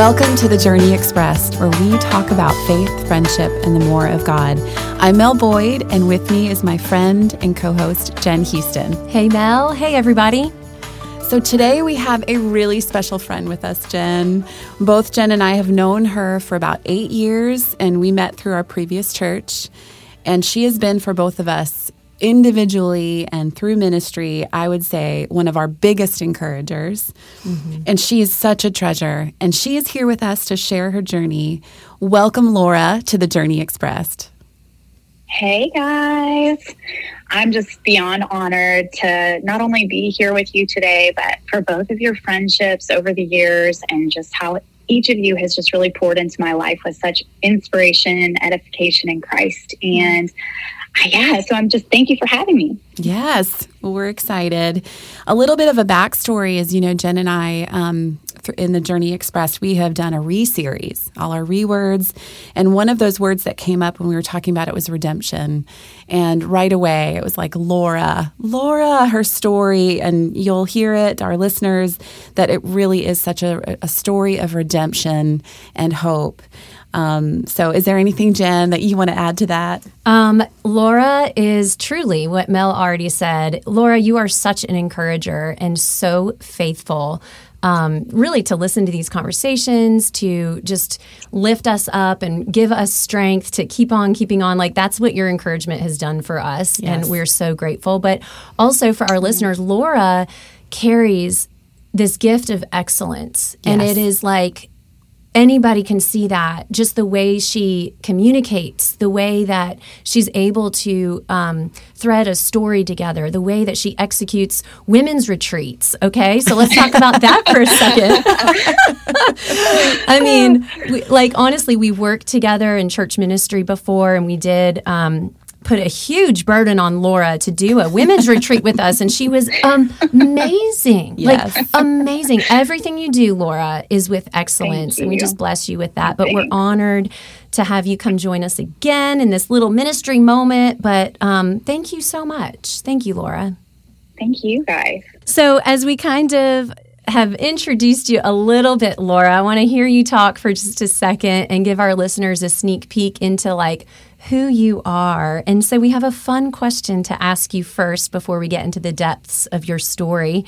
Welcome to the Journey Expressed, where we talk about faith, friendship, and the more of God. I'm Mel Boyd, and with me is my friend and co host, Jenn Houston. Hey, Mel. Hey, everybody. So today we have a really special friend with us, Jenn. Both Jenn and I have known her for about eight years, and we met through our previous church. And she has been for both of us individually and through ministry, I would say one of our biggest encouragers. Mm-hmm. And she is such a treasure. And she is here with us to share her journey. Welcome, Laura, to the Journey Expressed. Hey, guys. I'm just beyond honored to not only be here with you today, but for both of your friendships over the years and just how each of you has just really poured into my life with such inspiration and edification in Christ. And yeah, so I'm just thank you for having me. Yes, well, we're excited. A little bit of a backstory is, you know, Jenn and I, um, in the Journey Express, we have done a re series, all our re words. And one of those words that came up when we were talking about it was redemption. And right away, it was like Laura, Laura, her story. And you'll hear it, our listeners, that it really is such a, a story of redemption and hope. Um, so, is there anything, Jenn, that you want to add to that? Um, Laura is truly what Mel already said. Laura, you are such an encourager and so faithful. Um, really, to listen to these conversations, to just lift us up and give us strength to keep on keeping on. Like, that's what your encouragement has done for us. Yes. And we're so grateful. But also for our listeners, Laura carries this gift of excellence. Yes. And it is like anybody can see that just the way she communicates the way that she's able to um, thread a story together the way that she executes women's retreats okay? So let's talk about that for a second. I mean we, like honestly we worked together in church ministry before and we did um, put a huge burden on Laura to do a women's retreat with us, and she was um, amazing. Yes. Like amazing. Everything you do, Laura, is with excellence, and we just bless you with that. But Thanks. we're honored to have you come join us again in this little ministry moment. But um, thank you so much. Thank you, Laura. Thank you, guys. So as we kind of have introduced you a little bit, Laura. I want to hear you talk for just a second and give our listeners a sneak peek into like who you are. And so we have a fun question to ask you first before we get into the depths of your story.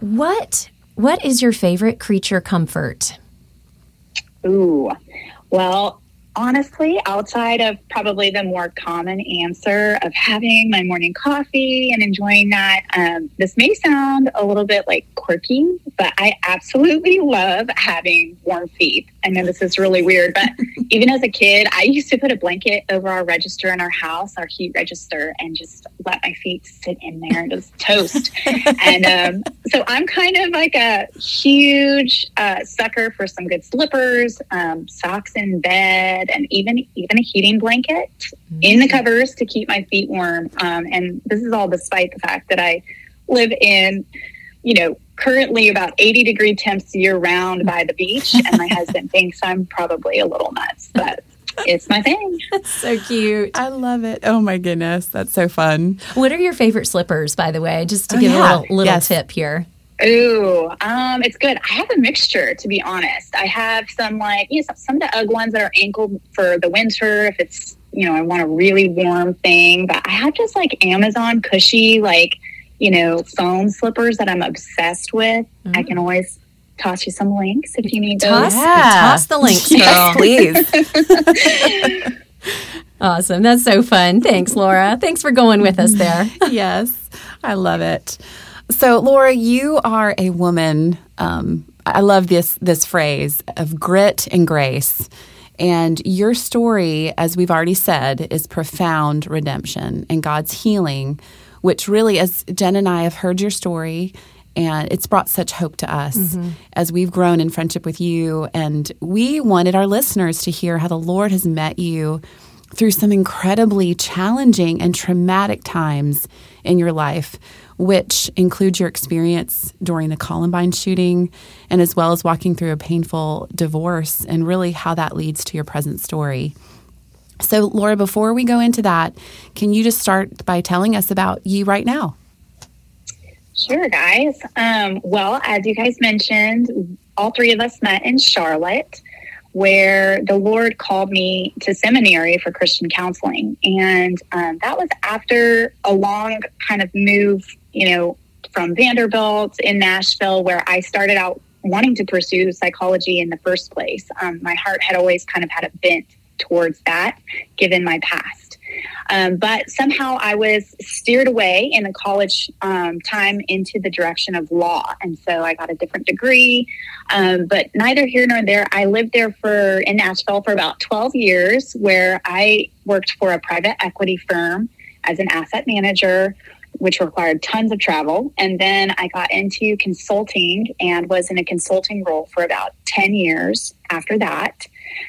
What what is your favorite creature comfort? Ooh. Well, honestly, outside of probably the more common answer of having my morning coffee and enjoying that, um, this may sound a little bit like quirky, but I absolutely love having warm feet. I know this is really weird, but even as a kid, I used to put a blanket over our register in our house, our heat register, and just let my feet sit in there and just toast. and um, so I'm kind of like a huge uh, sucker for some good slippers, um, socks in bed and even even a heating blanket mm-hmm. in the covers to keep my feet warm. Um, and this is all despite the fact that I live in, you know, currently about 80 degree temps year round by the beach, and my husband thinks I'm probably a little nuts, but. It's my thing. That's so cute. I love it. Oh my goodness, that's so fun. What are your favorite slippers, by the way? Just to oh, give yeah. a little, little yes. tip here. Ooh, um, it's good. I have a mixture, to be honest. I have some like you know some, of the UGG ones that are ankle for the winter if it's you know I want a really warm thing. But I have just like Amazon cushy like you know foam slippers that I'm obsessed with. Mm. I can always toss you some links if you need toss, those. Yeah. Toss the links, yes, please. awesome. That's so fun. Thanks, Laura. Thanks for going with us there. yes, I love it. So, Laura, you are a woman. Um, I love this this phrase of grit and grace. And your story, as we've already said, is profound redemption and God's healing, which really, as Jenn and I have heard your story, and it's brought such hope to us mm-hmm. as we've grown in friendship with you. And we wanted our listeners to hear how the Lord has met you through some incredibly challenging and traumatic times in your life which includes your experience during the Columbine shooting and as well as walking through a painful divorce and really how that leads to your present story. So, Laura, before we go into that, can you just start by telling us about you right now? Sure, guys. Um, well, as you guys mentioned, all three of us met in Charlotte, where the Lord called me to seminary for Christian counseling. And um, that was after a long kind of move, you know, from Vanderbilt in Nashville, where I started out wanting to pursue psychology in the first place. Um, my heart had always kind of had a bent towards that, given my past. Um, but somehow I was steered away in the college um, time into the direction of law. And so I got a different degree. Um, but neither here nor there, I lived there for in Nashville for about 12 years, where I worked for a private equity firm as an asset manager which required tons of travel. And then I got into consulting and was in a consulting role for about 10 years after that.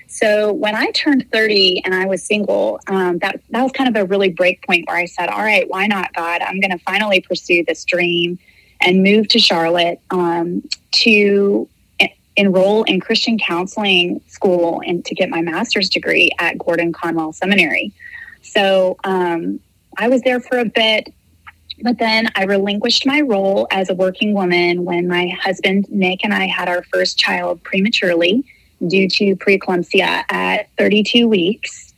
So when I turned 30 and I was single, um, that, that was kind of a really break point where I said, all right, why not, God? I'm going to finally pursue this dream and move to Charlotte um, to enroll in Christian counseling school and to get my master's degree at Gordon Conwell Seminary. So um, I was there for a bit. But then I relinquished my role as a working woman when my husband, Nick, and I had our first child prematurely due to preeclampsia at 32 weeks.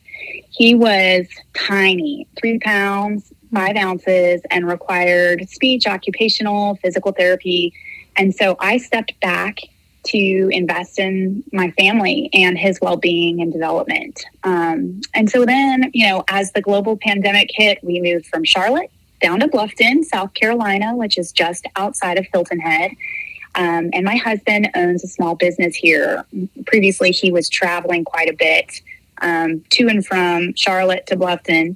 He was tiny, three pounds, five ounces, and required speech, occupational, physical therapy. And so I stepped back to invest in my family and his well being and development. Um, and so then, you know, as the global pandemic hit, we moved from Charlotte down to Bluffton, South Carolina, which is just outside of Hilton Head. Um, and my husband owns a small business here. Previously, he was traveling quite a bit um, to and from Charlotte to Bluffton.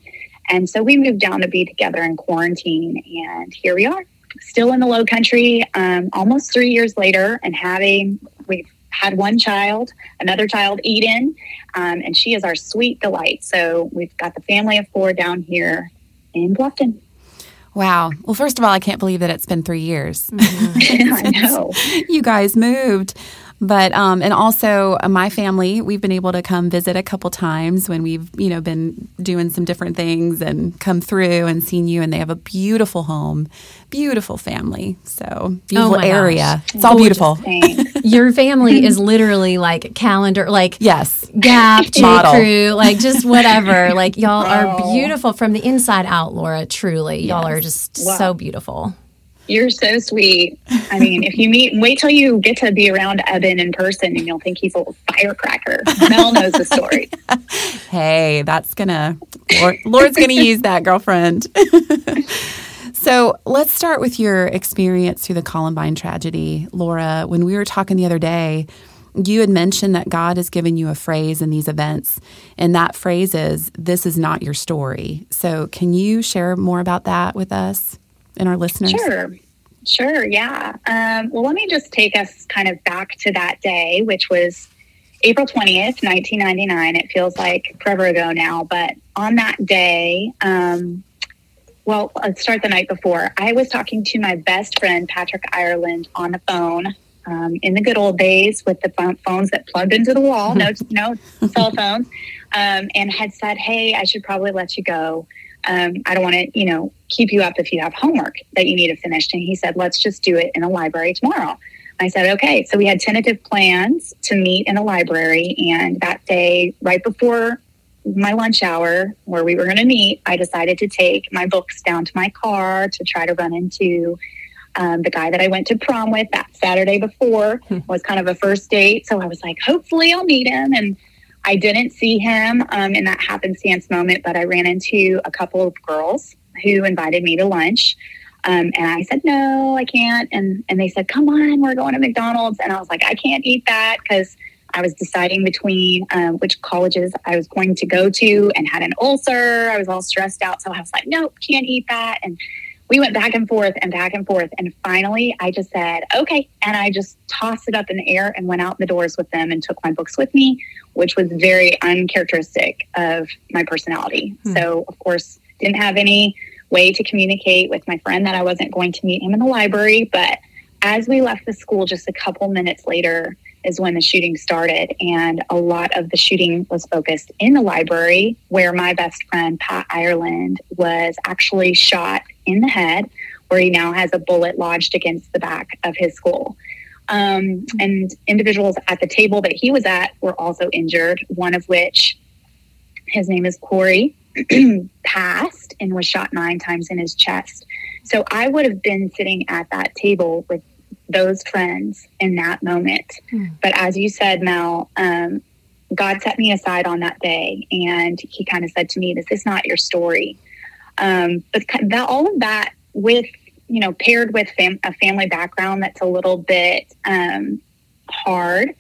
And so we moved down to be together in quarantine. And here we are, still in the low country, um, almost three years later, and having, we've had one child, another child, Eden, um, and she is our sweet delight. So we've got the family of four down here in Bluffton. Wow. Well, first of all, I can't believe that it's been three years. Mm-hmm. I know. you guys moved. But um, and also uh, my family, we've been able to come visit a couple times when we've you know been doing some different things and come through and seen you. And they have a beautiful home, beautiful family. So beautiful oh area. Gosh. It's all beautiful. Your family is literally like calendar, like yes, Gap, J. Crew, like just whatever. like y'all oh. are beautiful from the inside out, Laura. Truly, yes. y'all are just wow. so beautiful. You're so sweet. I mean, if you meet, wait till you get to be around Evan in person and you'll think he's a firecracker. Mel knows the story. hey, that's gonna, Lord, Lord's gonna use that, girlfriend. so let's start with your experience through the Columbine tragedy. Laura, when we were talking the other day, you had mentioned that God has given you a phrase in these events, and that phrase is, This is not your story. So, can you share more about that with us? And our listeners? Sure. Sure, yeah. Um, well, let me just take us kind of back to that day, which was April 20th, 1999. It feels like forever ago now, but on that day, um, well, let's start the night before. I was talking to my best friend, Patrick Ireland, on the phone um, in the good old days with the phones that plugged into the wall, no, no cell phones, um, and had said, Hey, I should probably let you go um, I don't want to, you know, keep you up if you have homework that you need to finish. And he said, let's just do it in a library tomorrow. I said, okay. So we had tentative plans to meet in a library. And that day, right before my lunch hour where we were going to meet, I decided to take my books down to my car to try to run into um, the guy that I went to prom with that Saturday before hmm. was kind of a first date. So I was like, hopefully I'll meet him. And I didn't see him um, in that happenstance moment, but I ran into a couple of girls who invited me to lunch. Um, and I said, no, I can't. And, and they said, come on, we're going to McDonald's. And I was like, I can't eat that because I was deciding between um, which colleges I was going to go to and had an ulcer. I was all stressed out. So I was like, nope, can't eat that. And we went back and forth and back and forth. And finally, I just said, okay. And I just tossed it up in the air and went out the doors with them and took my books with me, which was very uncharacteristic of my personality. Hmm. So, of course, didn't have any way to communicate with my friend that I wasn't going to meet him in the library. But as we left the school just a couple minutes later, is when the shooting started. And a lot of the shooting was focused in the library, where my best friend, Pat Ireland, was actually shot in the head, where he now has a bullet lodged against the back of his skull. Um, and individuals at the table that he was at were also injured, one of which, his name is Corey, passed and was shot nine times in his chest. So I would have been sitting at that table with those friends in that moment. Mm. But as you said, Mel, um, God set me aside on that day and he kind of said to me, This is not your story. Um, but that, all of that with, you know, paired with fam- a family background that's a little bit um, hard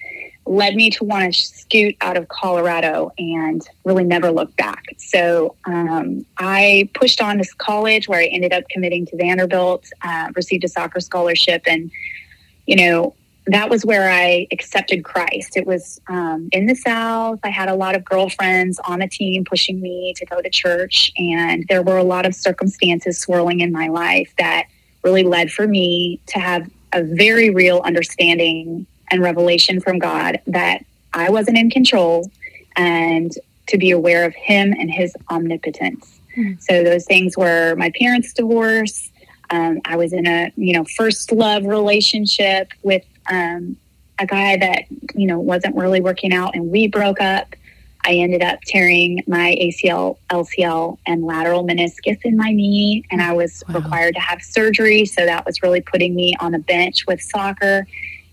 led me to want to scoot out of Colorado and really never look back. So um, I pushed on to college where I ended up committing to Vanderbilt, uh, received a soccer scholarship, and you know that was where I accepted Christ. It was um, in the South. I had a lot of girlfriends on the team pushing me to go to church, and there were a lot of circumstances swirling in my life that really led for me to have a very real understanding and revelation from God that I wasn't in control and to be aware of Him and His omnipotence. Mm-hmm. So those things were my parents' divorce. Um, I was in a you know first love relationship with um, a guy that you know wasn't really working out, and we broke up. I ended up tearing my ACL, LCL, and lateral meniscus in my knee, and I was wow. required to have surgery. So that was really putting me on the bench with soccer.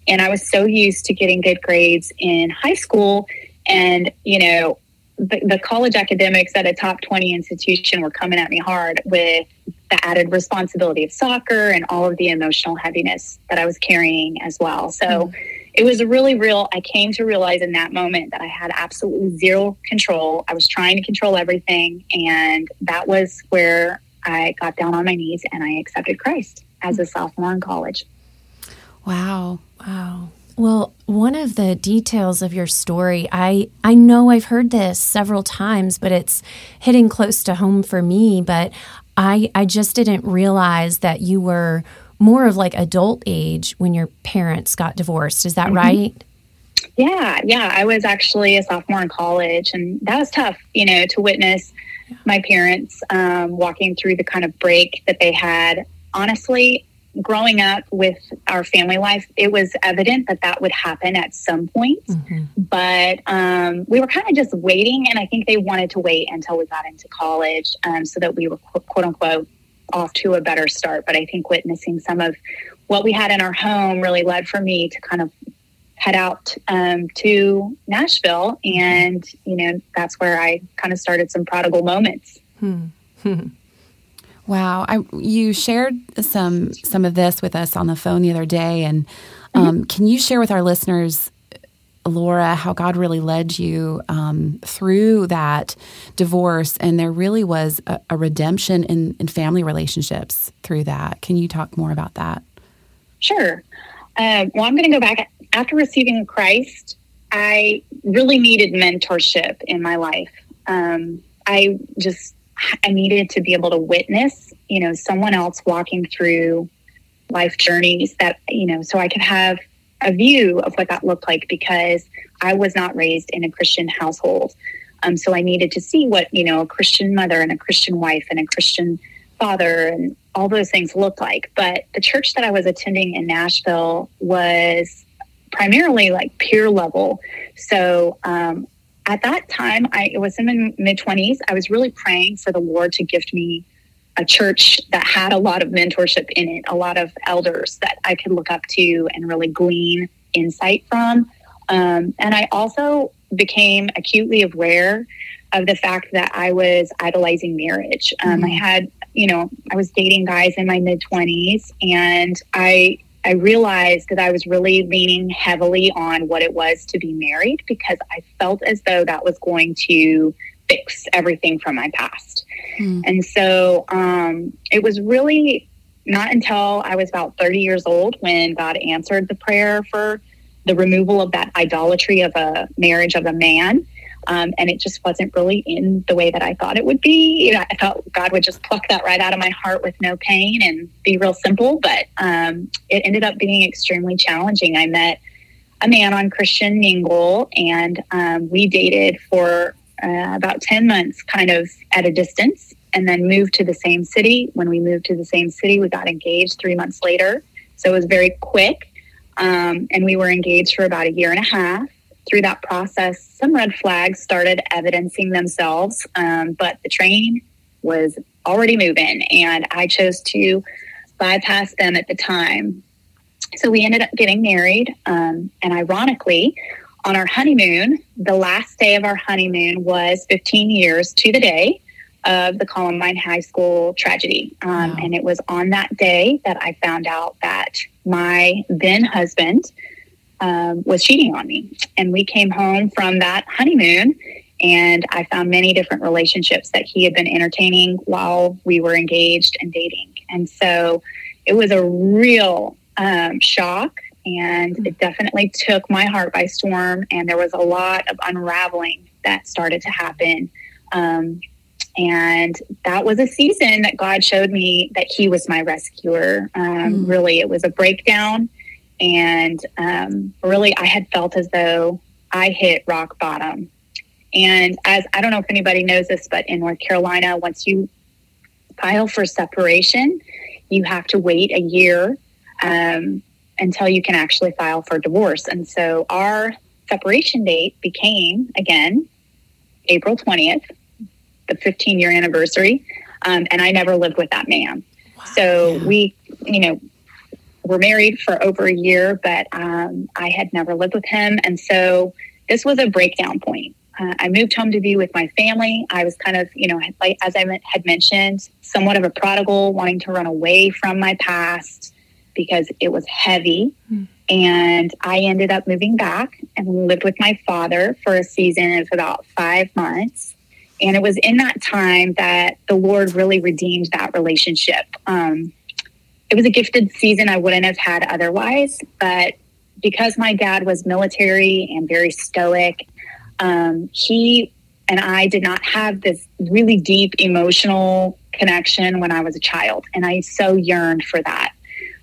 And I was so used to getting good grades in high school. And, you know, the, the college academics at a top 20 institution were coming at me hard with the added responsibility of soccer and all of the emotional heaviness that I was carrying as well. So mm. it was a really real. I came to realize in that moment that I had absolutely zero control. I was trying to control everything. And that was where I got down on my knees and I accepted Christ as a sophomore in college. Wow. Wow. Well, one of the details of your story, I I know I've heard this several times, but it's hitting close to home for me, but I I just didn't realize that you were more of like adult age when your parents got divorced. Is that mm-hmm. right? Yeah, yeah. I was actually a sophomore in college, and that was tough, you know, to witness my parents um, walking through the kind of break that they had. Honestly, growing up with our family life, it was evident that that would happen at some point. Mm-hmm. But um, we were kind of just waiting, and I think they wanted to wait until we got into college um, so that we were quote unquote off to a better start. But I think witnessing some of what we had in our home really led for me to kind of head out um, to Nashville, and you know that's where I kind of started some prodigal moments. Hmm. Wow, I, you shared some some of this with us on the phone the other day, and um, mm-hmm. can you share with our listeners, Laura, how God really led you um, through that divorce, and there really was a, a redemption in, in, family relationships through that. Can you talk more about that? Sure. Uh, well, I'm going to go back after receiving Christ. I really needed mentorship in my life. Um, I just I needed to be able to witness, you know, someone else walking through life journeys that, you know, so I could have a view of what that looked like because I was not raised in a Christian household. Um, so I needed to see what, you know, a Christian mother and a Christian wife and a Christian father and all those things looked like. But the church that I was attending in Nashville was primarily like peer level. So um, at that time, I it was in my mid 20s. I was really praying for the Lord to gift me a church that had a lot of mentorship in it, a lot of elders that I could look up to and really glean insight from. Um, and I also became acutely aware of the fact that I was idolizing marriage. Um, mm-hmm. I had, you know, I was dating guys in my mid 20s and I I realized that I was really leaning heavily on what it was to be married because I felt as though that was going to fix everything from my past. Mm. And so um, it was really not until I was about 30 years old when God answered the prayer for the removal of that idolatry of a marriage of a man um, and it just wasn't really in the way that I thought it would be. You know, I thought God would just pluck that right out of my heart with no pain and be real simple, but um, it ended up being extremely challenging. I met a man on Christian Mingle, and um, we dated for uh, about 10 months, kind of at a distance, and then moved to the same city. When we moved to the same city, we got engaged three months later. So it was very quick. Um, and we were engaged for about a year and a half. Through that process, some red flags started evidencing themselves, um, but the train was already moving, and I chose to bypass them at the time. So we ended up getting married, um, and ironically, on our honeymoon, the last day of our honeymoon was 15 years to the day of the Columbine High School tragedy. Um, wow. And it was on that day that I found out that my then husband um, was cheating on me. And we came home from that honeymoon, and I found many different relationships that he had been entertaining while we were engaged and dating. And so it was a real um, shock. And it definitely took my heart by storm. And there was a lot of unraveling that started to happen um, and that was a season that God showed me that He was my rescuer. Um, mm. Really, it was a breakdown. And um, really, I had felt as though I hit rock bottom. And as I don't know if anybody knows this, but in North Carolina, once you file for separation, you have to wait a year um, until you can actually file for divorce. And so our separation date became, again, April 20th, the 15 year anniversary. Um, and I never lived with that man. Wow. So we, you know, were married for over a year, but um, I had never lived with him. And so this was a breakdown point. Uh, I moved home to be with my family. I was kind of, you know, like as I had mentioned, somewhat of a prodigal, wanting to run away from my past because it was heavy. Mm. And I ended up moving back and lived with my father for a season of about five months. And it was in that time that the Lord really redeemed that relationship. Um, it was a gifted season I wouldn't have had otherwise, but because my dad was military and very stoic, um, he and I did not have this really deep emotional connection when I was a child. And I so yearned for that.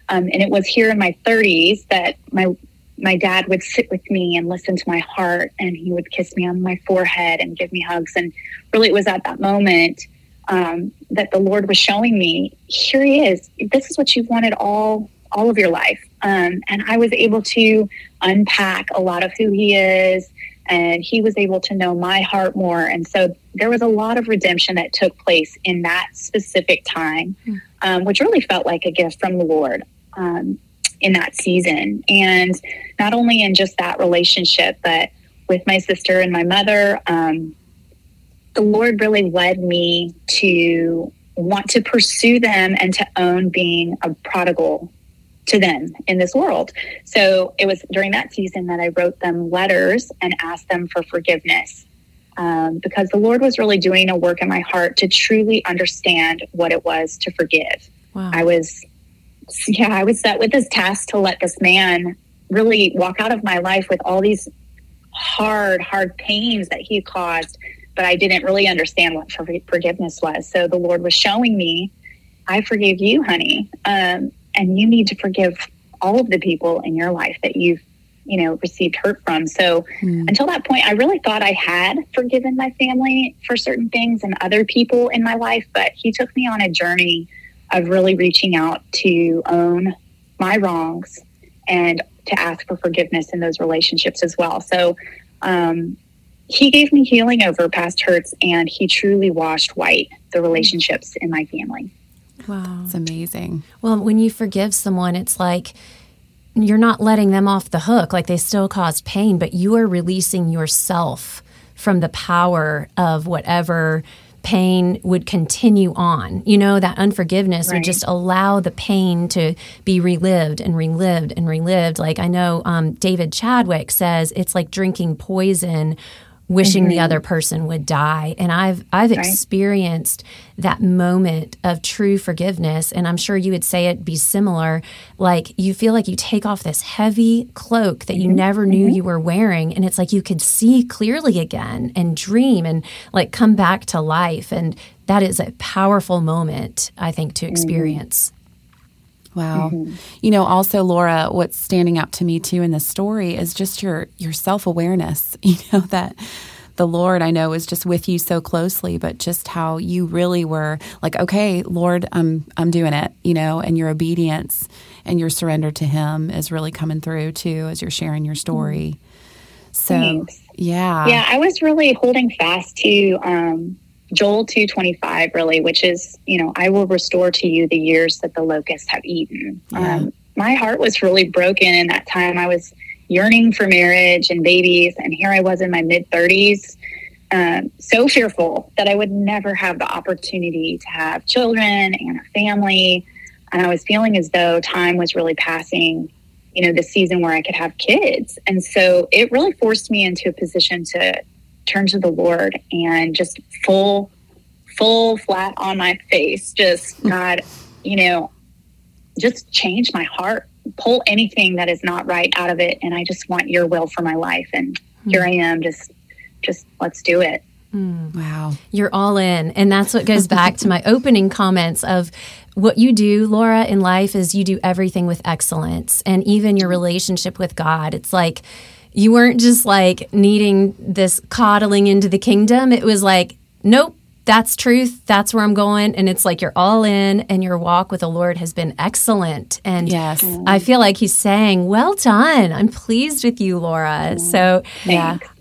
Um, and it was here in my 30s that my my dad would sit with me and listen to my heart and he would kiss me on my forehead and give me hugs and really it was at that moment um, that the lord was showing me here he is this is what you've wanted all all of your life um, and i was able to unpack a lot of who he is and he was able to know my heart more and so there was a lot of redemption that took place in that specific time hmm. um, which really felt like a gift from the lord um, in that season. And not only in just that relationship, but with my sister and my mother, um, the Lord really led me to want to pursue them and to own being a prodigal to them in this world. So it was during that season that I wrote them letters and asked them for forgiveness. Um, because the Lord was really doing a work in my heart to truly understand what it was to forgive. Wow. I was yeah, I was set with this task to let this man really walk out of my life with all these hard, hard pains that he caused, but I didn't really understand what forgiveness was. So the Lord was showing me, I forgive you, honey, um, and you need to forgive all of the people in your life that you've you know received hurt from so mm. until that point i really thought i had forgiven my family for certain things and other people in my life but he took me on a journey of really reaching out to own my wrongs and to ask for forgiveness in those relationships as well. So um, he gave me healing over past hurts and he truly washed white the relationships in my family. Wow. It's amazing. Well, when you forgive someone, it's like you're not letting them off the hook. Like they still caused pain, but you are releasing yourself from the power of whatever pain would continue on. You know, that unforgiveness right. would just allow the pain to be relived and relived and relived. Like I know um, David Chadwick says it's like drinking poison wishing mm-hmm. the other person would die and i've i've right. experienced that moment of true forgiveness and i'm sure you would say it be similar like you feel like you take off this heavy cloak that you mm-hmm. never knew mm-hmm. you were wearing and it's like you could see clearly again and dream and like come back to life and that is a powerful moment i think to mm-hmm. experience Wow. Mm-hmm. You know, also Laura, what's standing out to me too in this story is just your your self-awareness, you know that the Lord, I know, is just with you so closely, but just how you really were like, okay, Lord, I'm I'm doing it, you know, and your obedience and your surrender to Him is really coming through too as you're sharing your story. So, Thanks. yeah, Yeah, I was really holding fast to um, Joel 225, really, which is, you know, I will restore to you the years that the locusts have eaten. Yeah. Um, my heart was really broken in that time. I was yearning for marriage and babies, and here I was in my mid 30s, um, so fearful that I would never have the opportunity to have children and a family. And I was feeling as though time was really passing, you know, the season where I could have kids. And so it really forced me into a position to turn to the Lord and just full, full flat on my face, just hmm. God, you know, just change my heart, pull anything that is not right out of it. And I just want your will for my life. And hmm. here I am, just, just let's do it. Hmm. wow, You're all in. And that's what goes back to my opening comments of what you do, Laura, in life is you do everything with excellence. And even your relationship with God, it's like you weren't just like needing this coddling into the kingdom. It was like, nope, that's truth. That's where I'm going. And it's like you're all in and your walk with the Lord has been excellent. And yes, I feel like he's saying, well done. I'm pleased with you, Laura. Mm. So, yeah. Thanks. yeah,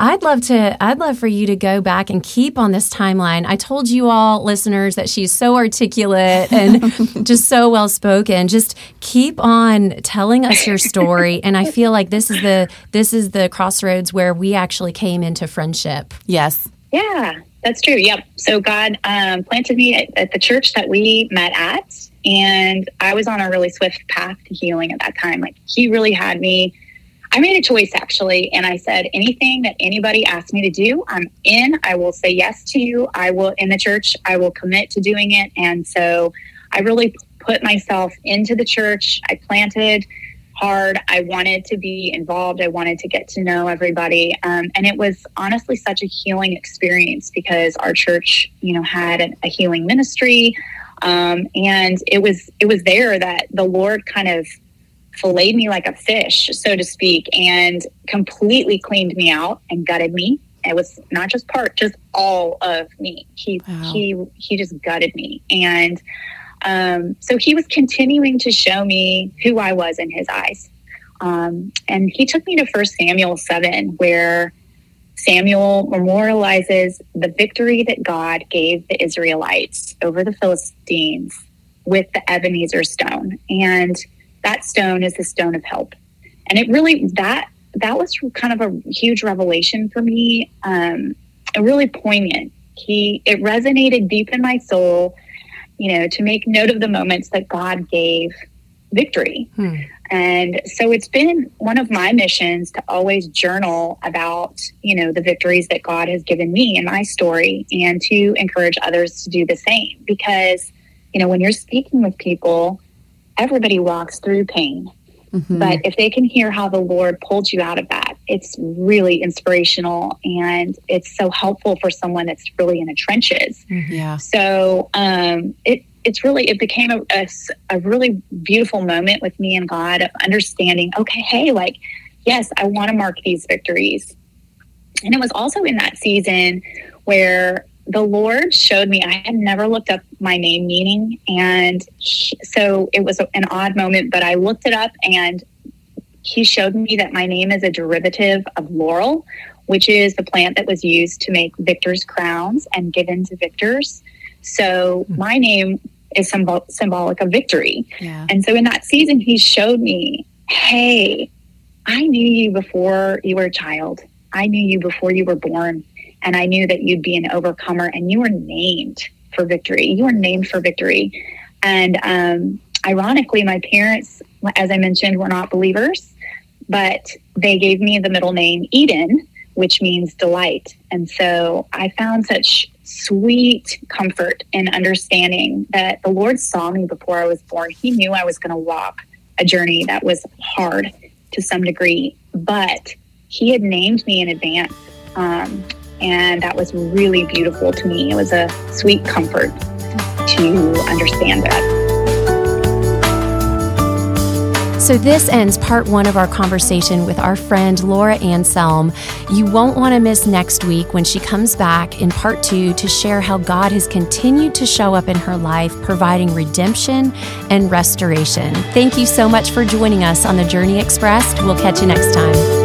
I'd love to. I'd love for you to go back and keep on this timeline. I told you all, listeners, that she's so articulate and just so well spoken. Just keep on telling us your story, and I feel like this is the this is the crossroads where we actually came into friendship. yes, Yeah, that's true. Yep. So God um, planted me at, at the church that we met at, and I was on a really swift path to healing at that time. Like He really had me. I made a choice actually, and I said anything that anybody asked me to do, I'm in. I will say yes to you. I will in the church. I will commit to doing it, and so I really put myself into the church. I planted hard. I wanted to be involved. I wanted to get to know everybody. Um, and it was honestly such a healing experience because our church, you know, had a, a healing ministry. Um, and it was, it was there that the Lord kind of filleted me like a fish, so to speak, and completely cleaned me out and gutted me. It was not just part, just all of me. He, Wow. he, he just gutted me. And, um, so he was continuing to show me who I was in his eyes. Um, and he took me to First Samuel 7, where Samuel memorializes the victory that God gave the Israelites over the Philistines with the Ebenezer stone. And that stone is the stone of help. And it really, that, that was kind of a huge revelation for me, um, and really poignant. He, it resonated deep in my soul you know, to make note of the moments that God gave victory. Hmm. And so it's been one of my missions to always journal about, you know, the victories that God has given me in my story and to encourage others to do the same. Because, you know, when you're speaking with people, everybody walks through pain. Mhm. But if they can hear how the Lord pulled you out of that, it's really inspirational and it's so helpful for someone that's really in the trenches. yeah, So um, it it's really it became a a really beautiful moment with me and God of understanding. Okay, hey, like yes, I want to mark these victories, and it was also in that season where the Lord showed me I had never looked up my name meaning, and he- so it was an odd moment, but I looked it up and. He showed me that my name is a derivative of laurel, which is the plant that was used to make victors' crowns and given to victors. So hmm. my name is symbol- symbolic of victory. yeah, And so in that season, he showed me, hey, I knew you before you were a child. I knew you before you were born. And I knew that you'd be an overcomer and you were named for victory. You were named for victory. And um, ironically, my parents, as I mentioned, were not believers, but they gave me the middle name Eden, which means delight. And so I found such sweet comfort in understanding that the Lord saw me before I was born. He knew I was going to walk a journey that was hard to some degree, but He had named me in advance. Um, and that was really beautiful to me. It was a sweet comfort to understand that. So, this ends part one of our conversation with our friend Laura Anselm. You won't want to miss next week when she comes back in part two to share how God has continued to show up in her life, providing redemption and restoration. Thank you so much for joining us on the Journey Expressed. We'll catch you next time.